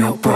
help.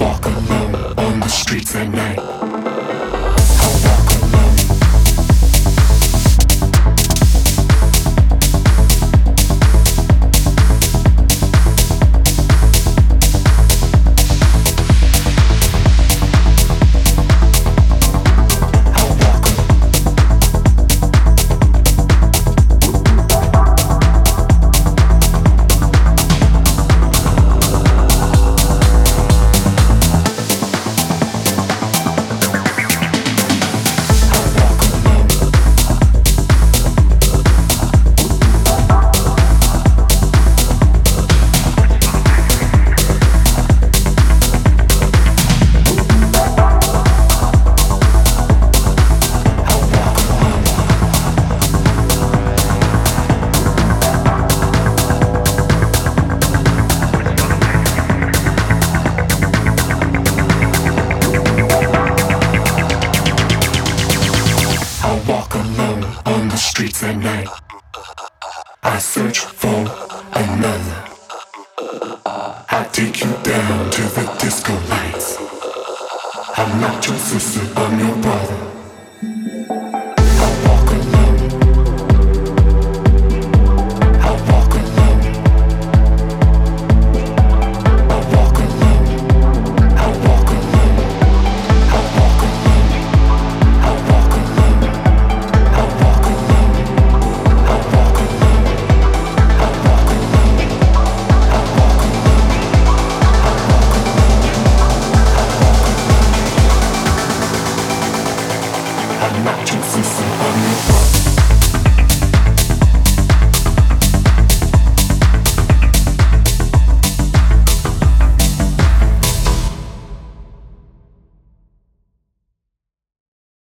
walk alone on the streets at night. I search for another. I take you down to the disco lights. I'm not your sister, I'm your brother.